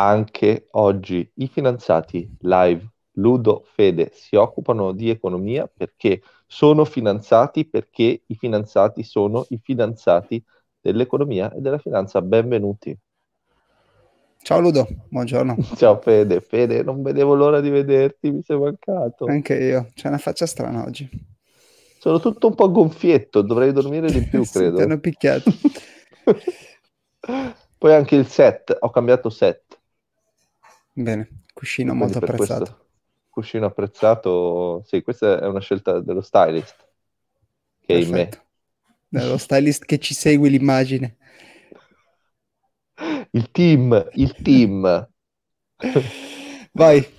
anche oggi i finanziati live Ludo Fede si occupano di economia perché sono finanziati perché i finanziati sono i finanziati dell'economia e della finanza. Benvenuti. Ciao Ludo, buongiorno. Ciao Fede, Fede, non vedevo l'ora di vederti, mi sei mancato. Anche io, c'è una faccia strana oggi. Sono tutto un po' gonfietto, dovrei dormire di più, credo. ti hanno picchiato. Poi anche il set, ho cambiato set. Bene, cuscino Quindi molto apprezzato. Questo, cuscino apprezzato, sì, questa è una scelta dello stylist che Perfetto. è in me. Dello stylist che ci segue l'immagine. Il team, il team. Vai.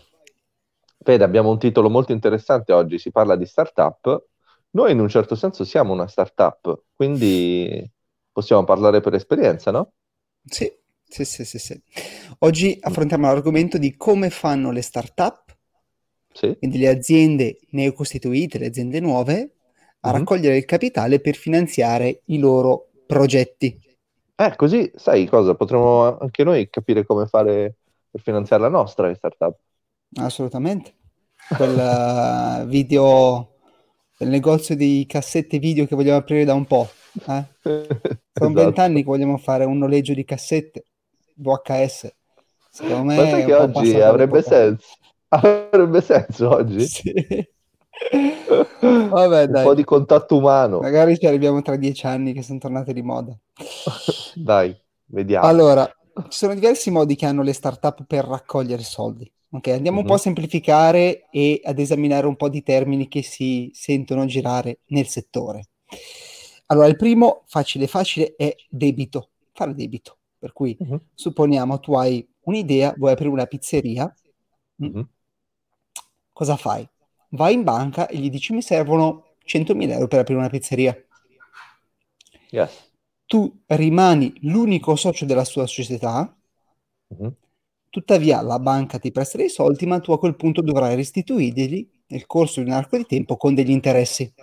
Vede, abbiamo un titolo molto interessante oggi, si parla di startup. Noi in un certo senso siamo una startup, quindi possiamo parlare per esperienza, no? Sì, sì, sì, sì. sì. Oggi affrontiamo l'argomento di come fanno le startup, sì. quindi le aziende neocostituite, le aziende nuove, a mm-hmm. raccogliere il capitale per finanziare i loro progetti. Eh, così sai cosa? Potremmo anche noi capire come fare per finanziare la nostra startup. Assolutamente. Quel uh, video del negozio di cassette video che vogliamo aprire da un po'. Eh? Sono vent'anni esatto. che vogliamo fare un noleggio di cassette VHS. Secondo me. Sai che oggi avrebbe senso? Avrebbe senso oggi? Sì. Vabbè, un po' di contatto umano. Magari ci arriviamo tra dieci anni che sono tornate di moda. dai, vediamo. Allora, ci sono diversi modi che hanno le startup per raccogliere soldi. Ok, andiamo mm-hmm. un po' a mhm. semplificare e ad esaminare un po' di termini che si sentono girare nel settore. Allora, il primo, facile facile, è debito, fare debito. Per cui, mm-hmm. supponiamo tu hai un'idea, vuoi aprire una pizzeria, mm-hmm. cosa fai? vai in banca e gli dici mi servono 100.000 euro per aprire una pizzeria. Yes. Tu rimani l'unico socio della sua società, mm-hmm. tuttavia la banca ti presta dei soldi, ma tu a quel punto dovrai restituirli nel corso di un arco di tempo con degli interessi.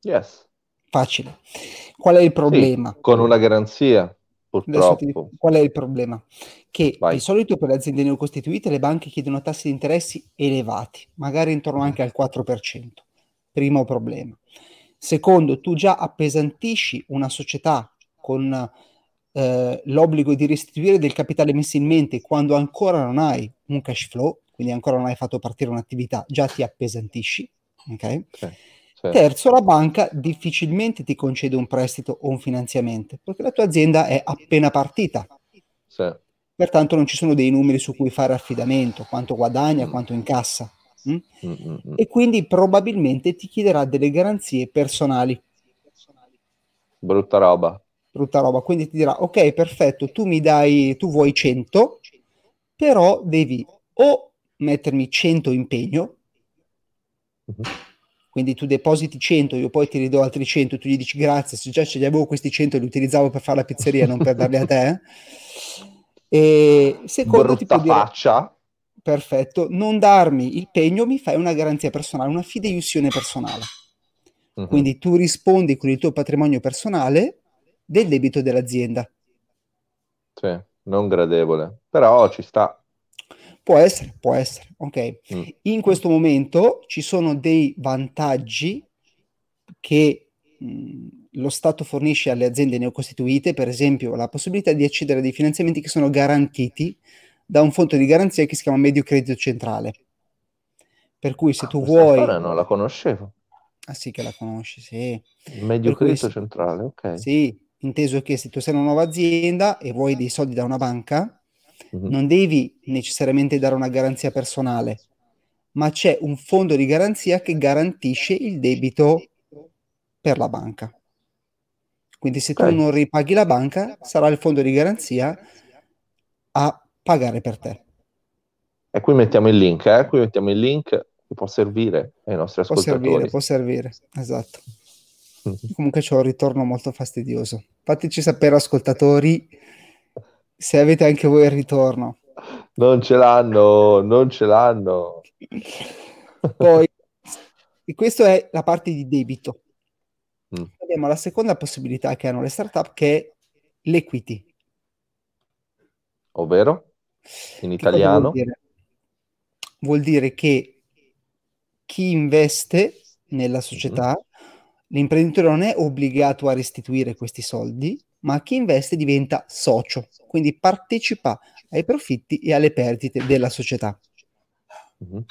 Yes. Facile. Qual è il problema? Sì, con una garanzia. Purtroppo. qual è il problema? Che Vai. di solito per le aziende neocostituite le banche chiedono tassi di interessi elevati, magari intorno anche al 4%. Primo problema. Secondo, tu già appesantisci una società con eh, l'obbligo di restituire del capitale messo in mente quando ancora non hai un cash flow, quindi ancora non hai fatto partire un'attività, già ti appesantisci. Okay? Okay. Certo. Terzo, la banca difficilmente ti concede un prestito o un finanziamento perché la tua azienda è appena partita. Sì. Pertanto non ci sono dei numeri su cui fare affidamento, quanto guadagna, mm. quanto incassa. Mm? Mm-hmm. E quindi probabilmente ti chiederà delle garanzie personali. Brutta roba. Brutta roba. Quindi ti dirà, ok, perfetto, tu mi dai, tu vuoi 100, però devi o mettermi 100 impegno, mm-hmm quindi tu depositi 100, io poi ti ridò altri 100, tu gli dici grazie, se già ce li avevo questi 100 li utilizzavo per fare la pizzeria, non per darli a te. E secondo Brutta ti può dire, faccia. Perfetto, non darmi il pegno, mi fai una garanzia personale, una fideiussione personale. Uh-huh. Quindi tu rispondi con il tuo patrimonio personale del debito dell'azienda. Sì, non gradevole, però ci sta. Può essere, può essere, ok. Mm. In questo momento ci sono dei vantaggi che mh, mm, lo Stato fornisce alle aziende neocostituite, per esempio la possibilità di accedere a dei finanziamenti che sono garantiti da un fondo di garanzia che si chiama Medio Credito Centrale. Per cui se tu ah, vuoi... non la conoscevo. Ah sì che la conosci, sì. Medio per Credito cui, Centrale, ok. Sì, inteso che se tu sei una nuova azienda e vuoi dei soldi da una banca, mm-hmm. non devi necessariamente dare una garanzia personale, ma c'è un fondo di garanzia che garantisce il debito per la banca. Quindi se okay. tu non ripaghi la banca, sarà il fondo di garanzia a pagare per te. E qui mettiamo il link, eh? qui mettiamo il link che può servire ai nostri ascoltatori. Può servire, può servire, esatto. Mm-hmm. Comunque c'è un ritorno molto fastidioso. Fateci sapere, ascoltatori, se avete anche voi il ritorno. Non ce l'hanno, non ce l'hanno. Poi, e questa è la parte di debito. Mm. Abbiamo la seconda possibilità che hanno le startup che è l'equity. Ovvero? In italiano? Vuol dire? vuol dire? che chi investe nella società, mm-hmm. l'imprenditore non è obbligato a restituire questi soldi, ma chi investe diventa socio, quindi partecipa ai profitti e alle perdite della società. Mm-hmm.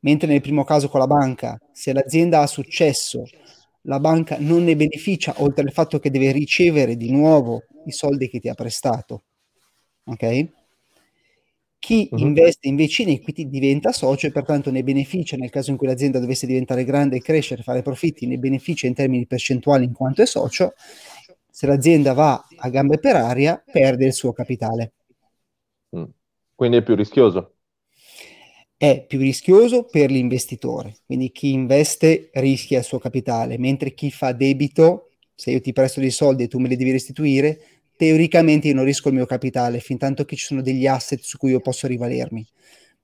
Mentre nel primo caso con la banca, se l'azienda ha successo, la banca non ne beneficia, oltre al fatto che deve ricevere di nuovo i soldi che ti ha prestato. Ok? Chi uh-huh. investe invece in equity diventa socio e pertanto ne beneficia nel caso in cui l'azienda dovesse diventare grande e crescere, fare profitti, ne beneficia in termini percentuali in quanto è socio. Se l'azienda va a gambe per aria, perde il suo capitale. Mm. Quindi è più rischioso è più rischioso per l'investitore, quindi chi investe rischia il suo capitale, mentre chi fa debito, se io ti presto dei soldi e tu me li devi restituire, teoricamente io non rischio il mio capitale, fin tanto che ci sono degli asset su cui io posso rivalermi,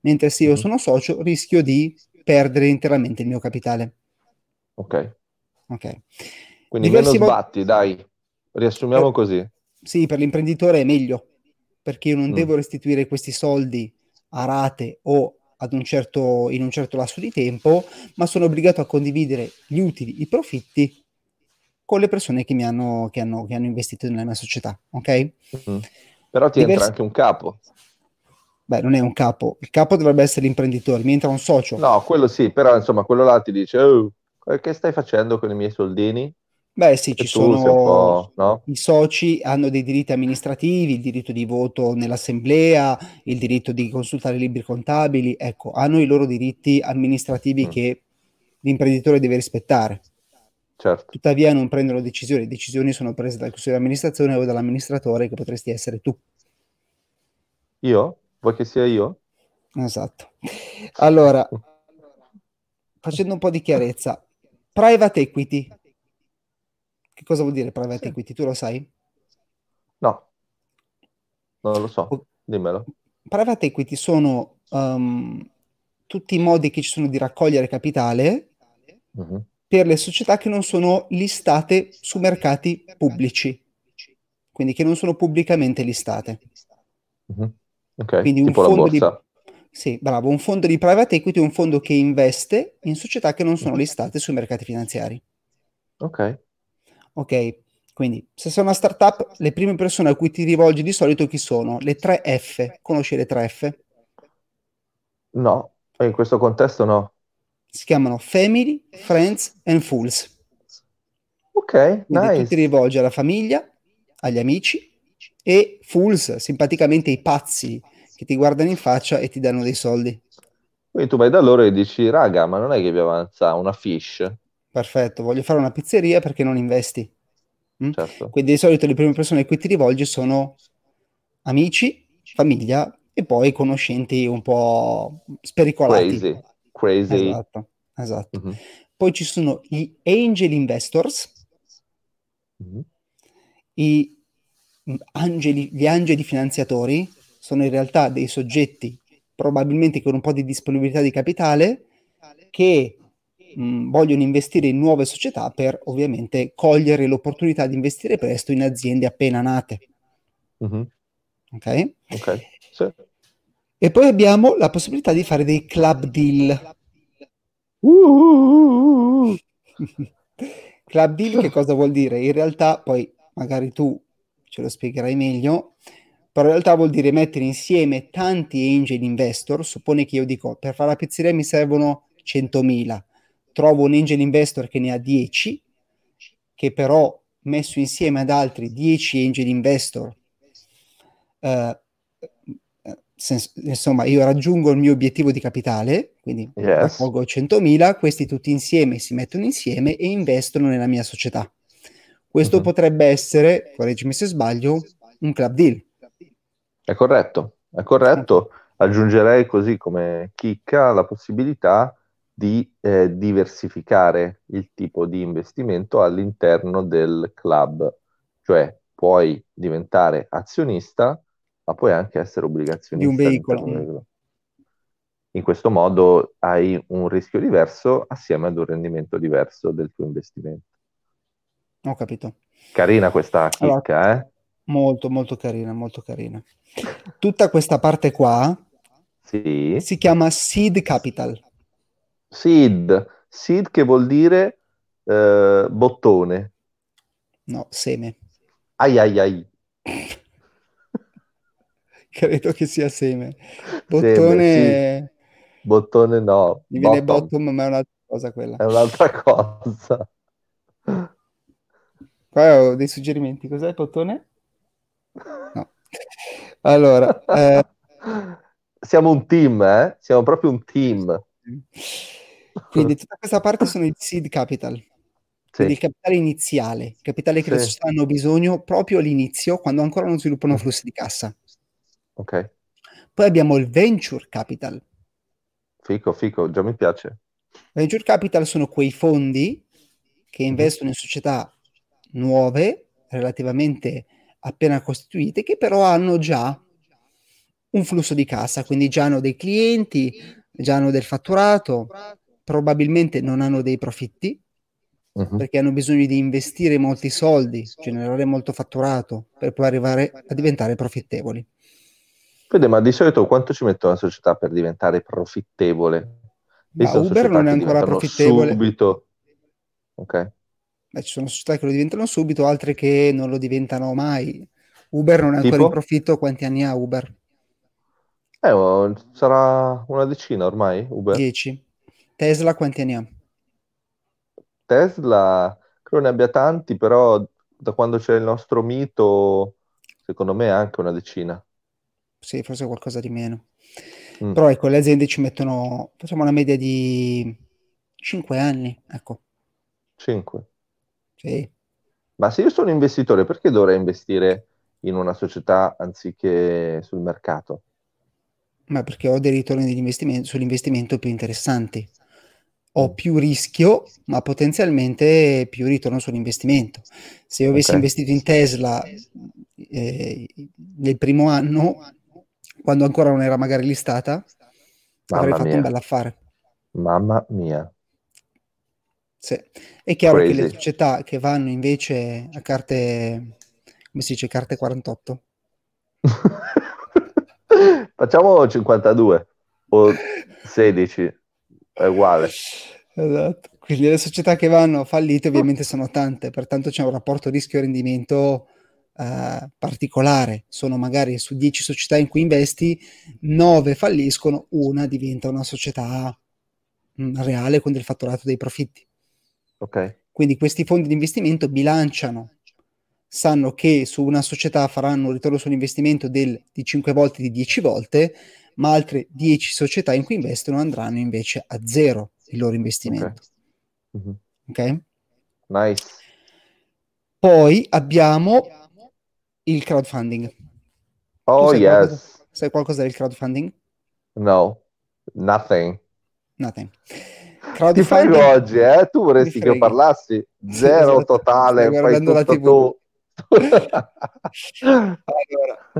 mentre se io mm-hmm. sono socio rischio di perdere interamente il mio capitale. Ok. Ok. Quindi Diversi meno sbatti, mo- dai, riassumiamo per, così. Sì, per l'imprenditore è meglio, perché io non mm. devo restituire questi soldi a rate o un certo, in un certo lasso di tempo, ma sono obbligato a condividere gli utili, i profitti con le persone che mi hanno, che hanno, che hanno investito nella mia società. Ok? Mm-hmm. Però ti Diversi... entra anche un capo. Beh, non è un capo, il capo dovrebbe essere l'imprenditore, mi entra un socio. No, quello sì, però insomma, quello là ti dice, oh, che stai facendo con i miei soldini? Beh sì, ci sono no? i soci hanno dei diritti amministrativi, il diritto di voto nell'assemblea, il diritto di consultare i libri contabili, ecco, hanno i loro diritti amministrativi mm. che l'imprenditore deve rispettare. Certo. Tuttavia non prendono decisioni, le decisioni sono prese dal consiglio di amministrazione o dall'amministratore che potresti essere tu. Io? Vuoi che sia io? Esatto. Allora, facendo un po' di chiarezza, private equity che cosa vuol dire private sì. equity? Tu lo sai? No, non lo so, dimmelo. Private equity sono um, tutti i modi che ci sono di raccogliere capitale uh-huh. per le società che non sono listate su mercati pubblici, quindi che non sono pubblicamente listate. Uh-huh. Ok, quindi tipo un fondo di... Sì, bravo, un fondo di private equity è un fondo che investe in società che non sono listate sui mercati finanziari. Ok. Ok, quindi se sei una startup, le prime persone a cui ti rivolgi di solito chi sono? Le 3 F. Conosci le 3 F? No, in questo contesto no. Si chiamano Family, Friends and Fools. Ok, quindi nice. tu ti rivolgi alla famiglia, agli amici e Fools, simpaticamente i pazzi che ti guardano in faccia e ti danno dei soldi. Quindi tu vai da loro e dici, raga, ma non è che vi avanza una fish? Perfetto, voglio fare una pizzeria perché non investi. Mm? Certo. Quindi di solito le prime persone a cui ti rivolgi sono amici, famiglia e poi conoscenti un po' spericolati. Crazy. Crazy. Esatto, esatto. Mm-hmm. Poi ci sono gli angel investors, mm-hmm. i angeli, gli angeli finanziatori sono in realtà dei soggetti probabilmente con un po' di disponibilità di capitale che mh, mm, vogliono investire in nuove società per ovviamente cogliere l'opportunità di investire presto in aziende appena nate. Mm-hmm. Ok? Ok, sì. E poi abbiamo la possibilità di fare dei club deal. Uh, club deal che cosa vuol dire? In realtà, poi magari tu ce lo spiegherai meglio, però in realtà vuol dire mettere insieme tanti angel investor. Suppone che io dico per fare la pizzeria mi servono 100.000, trovo un angel investor che ne ha 10, che però messo insieme ad altri 10 angel investor, eh, sens- insomma, io raggiungo il mio obiettivo di capitale, quindi yes. raccolgo 100.000, questi tutti insieme si mettono insieme e investono nella mia società. Questo uh-huh. potrebbe essere, correggimi se sbaglio, un club deal. È corretto, è corretto. Aggiungerei così come chicca la possibilità di eh, diversificare il tipo di investimento all'interno del club, cioè puoi diventare azionista, ma puoi anche essere obbligazionista di un veicolo. In questo modo hai un rischio diverso assieme ad un rendimento diverso del tuo investimento. Ho capito. Carina questa chicca, allora, eh? Molto, molto carina, molto carina. Tutta questa parte qua sì. si chiama Seed Capital. Seed, seed che vuol dire eh, bottone. No, seme. Ai ai ai. Credo che sia seme. Bottone... Seme, sì. Bottone no. Mi viene bottom, ma è un'altra cosa quella. È un'altra cosa. Qua ho dei suggerimenti. Cos'è il bottone? No. Allora... Eh... Siamo un team, eh? Siamo proprio un team. Quindi tutta questa parte sono i seed capital. Sì. il capitale iniziale, il capitale che sì. le società hanno bisogno proprio all'inizio, quando ancora non sviluppano flussi di cassa. Ok. Poi abbiamo il venture capital. Fico, fico, già mi piace. Venture capital sono quei fondi che investono in società nuove, relativamente appena costituite, che però hanno già un flusso di cassa, quindi già hanno dei clienti, già hanno del fatturato, probabilmente non hanno dei profitti, uh-huh. perché hanno bisogno di investire molti soldi, generare molto fatturato per poi arrivare a diventare profittevoli. Fede, ma di solito quanto ci mette una società per diventare profittevole? Ma Uber non è ancora profittevole. Subito. Ok. Beh, ci sono società che lo diventano subito, altre che non lo diventano mai. Uber non è ancora tipo? in profitto. Quanti anni ha Uber? Eh, sarà una decina ormai, Uber. 10. Tesla quanti anni ha? Tesla credo ne abbia tanti, però da quando c'è il nostro mito, secondo me anche una decina. Sì, forse qualcosa di meno. Mm. Però ecco, le aziende ci mettono, facciamo una media di 5 anni, ecco. 5? Sì. Ma se io sono investitore, perché dovrei investire in una società anziché sul mercato? Ma perché ho dei ritorni sull'investimento più interessanti. Ho più rischio, ma potenzialmente più ritorno sull'investimento. Se io avessi okay. investito in Tesla eh, nel primo anno, quando ancora non era magari listata, Mamma avrei fatto mia. un bel affare. Mamma mia. Sì. È chiaro Crazy. che le società che vanno invece a carte, come si dice, carte 48, Facciamo 52 o 16, è uguale. Esatto. Quindi le società che vanno fallite ovviamente sono tante, pertanto c'è un rapporto rischio-rendimento eh, particolare. Sono magari su 10 società in cui investi, 9 falliscono, una diventa una società mh, mm, reale con del fatturato dei profitti. Ok. Quindi questi fondi di investimento bilanciano sanno che su una società faranno un ritorno sull'investimento del, di 5 volte, di 10 volte, ma altre 10 società in cui investono andranno invece a zero il loro investimento. Ok? Mm-hmm. okay? Nice. Poi abbiamo il crowdfunding. Oh, sai yes. Qualcosa, sai qualcosa del crowdfunding? No, nothing. Nothing. Ti frego oggi, eh? Tu vorresti che io parlassi? Zero sì, totale. La TV. Tu allora,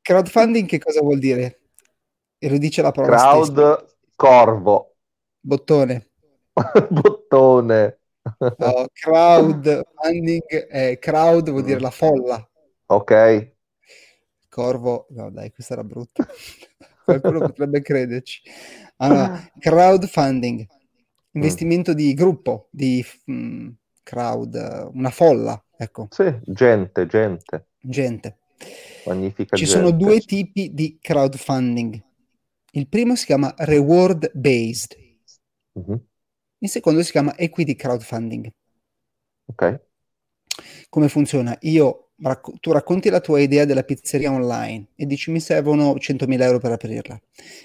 crowdfunding che cosa vuol dire? E lo dice la parola Crowd stessa. corvo. Bottone. Bottone. No, crowdfunding è crowd vuol dire la folla. Ok. Corvo, no dai, questa era brutta. Qualcuno potrebbe crederci. Allora, crowdfunding, investimento mm. di gruppo, di mh, mm, crowd, una folla, Ecco. Sì, gente, gente. Gente. Magnifica Ci gente. sono due tipi di crowdfunding. Il primo si chiama reward based. Uh-huh. Il secondo si chiama equity crowdfunding. Ok. Come funziona? Io, racc- tu racconti la tua idea della pizzeria online e dici mi servono 100.000 euro per aprirla.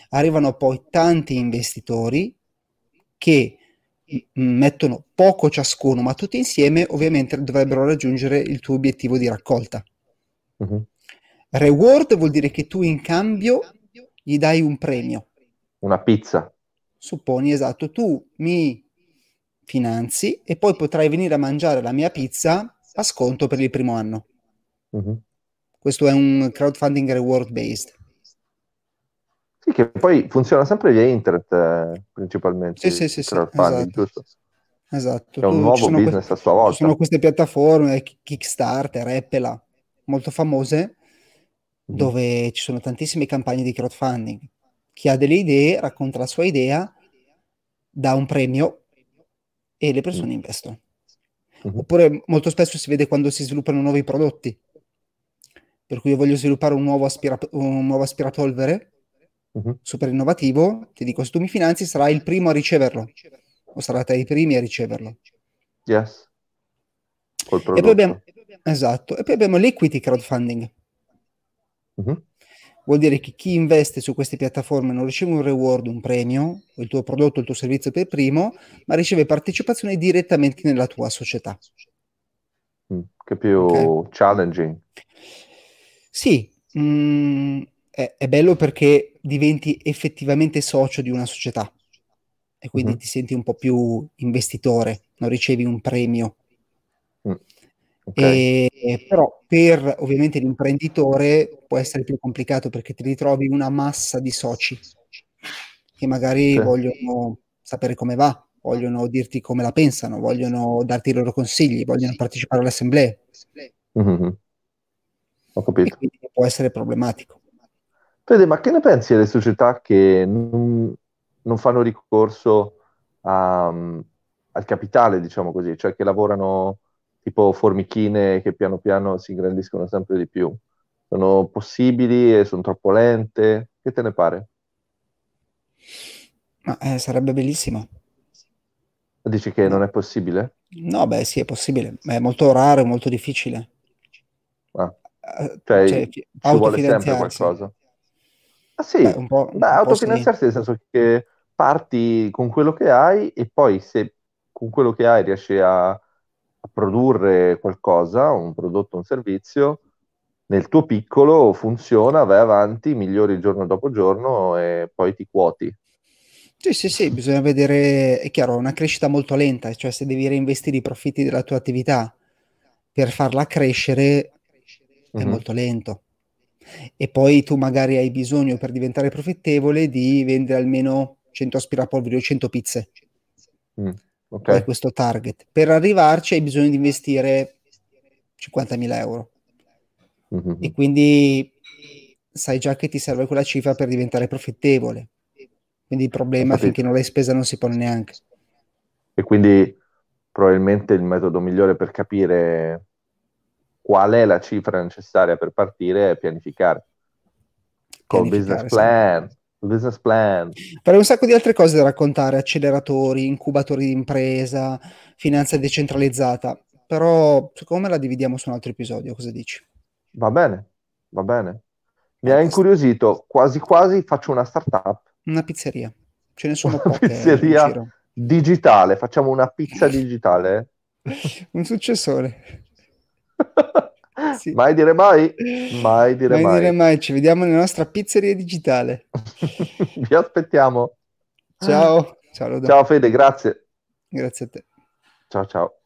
Arrivano poi tanti investitori che mettono poco ciascuno, ma tutti insieme ovviamente dovrebbero raggiungere il tuo obiettivo di raccolta. Uh-huh. Reward vuol dire che tu in cambio gli dai un premio. Una pizza. Supponi, esatto, tu mi finanzi e poi potrai venire a mangiare la mia pizza a sconto per il primo anno. Uh-huh. Questo è un crowdfunding reward based. Sì, che poi funziona sempre via internet eh, principalmente. Sì, sì, sì, sì esatto. Esatto. È un tu, nuovo business que- a sua volta. Ci sono queste piattaforme, Kickstarter, Apple. molto famose mm. dove ci sono tantissime campagne di crowdfunding. Chi ha delle idee racconta la sua idea, dà un premio e le persone mm. investono. Mm-hmm. Oppure molto spesso si vede quando si sviluppano nuovi prodotti. Per cui io voglio sviluppare un nuovo, aspira- un nuovo aspirapolvere mm-hmm. super innovativo, ti dico se tu mi finanzi sarai il primo a riceverlo o sarà tra i primi a riceverlo. Yes. E poi abbiamo, esatto, e poi abbiamo l'equity crowdfunding. Mm-hmm. Vuol dire che chi investe su queste piattaforme non riceve un reward, un premio, il tuo prodotto, il tuo servizio per primo, ma riceve partecipazione direttamente nella tua società. Mm, che più okay. challenging. Sì, mm, è, è, bello perché diventi effettivamente socio di una società e quindi mm-hmm. ti senti un po' più investitore, non ricevi un premio. Mm. Okay. E, però per ovviamente l'imprenditore può essere più complicato perché ti ritrovi una massa di soci che magari okay. vogliono sapere come va, vogliono dirti come la pensano, vogliono darti i loro consigli, vogliono partecipare alle assemblee. Mm-hmm. Ho capito. quindi può essere problematico. Fede, ma che ne pensi delle società che non, non fanno ricorso a, al capitale, diciamo così, cioè che lavorano tipo formichine che piano piano si ingrandiscono sempre di più. Sono possibili e sono troppo lente? Che te ne pare? Ma eh, sarebbe bellissimo. Dici che no. non è possibile? No, beh, sì, è possibile, ma è molto raro, molto difficile. Ah. Eh, cioè, cioè ci vuole sempre qualcosa. Ah sì, beh, un po', beh, un autofinanziarsi nel senso che parti con quello che hai e poi se con quello che hai riesci a a produrre qualcosa, un prodotto, un servizio, nel tuo piccolo funziona, vai avanti, migliori giorno dopo giorno e poi ti quoti. Sì, sì, sì, bisogna vedere, è chiaro, una crescita molto lenta, cioè se devi reinvestire i profitti della tua attività per farla crescere è mm-hmm. molto lento. E poi tu magari hai bisogno per diventare profittevole di vendere almeno 100 aspirapolveri o 100 pizze. Mm okay. questo target. Per arrivarci hai bisogno di investire 50.000 euro. Mm-hmm. E quindi sai già che ti serve quella cifra per diventare profittevole. Quindi il problema finché non l'hai spesa non si pone neanche. E quindi probabilmente il metodo migliore per capire qual è la cifra necessaria per partire è pianificare. Con business plan, sì business plan. Avrei un sacco di altre cose da raccontare, acceleratori, incubatori di impresa, finanza decentralizzata, però secondo me la dividiamo su un altro episodio, cosa dici? Va bene, va bene. Mi ha incuriosito, quasi quasi faccio una startup. Una pizzeria, ce ne sono una poche. pizzeria digitale, facciamo una pizza digitale. un successore. Sì. Mai dire mai, mai dire mai. mai. Dire mai. Ci vediamo nella nostra pizzeria digitale. Vi aspettiamo. Ciao. Ciao, Ciao Fede, grazie. Grazie a te. Ciao ciao.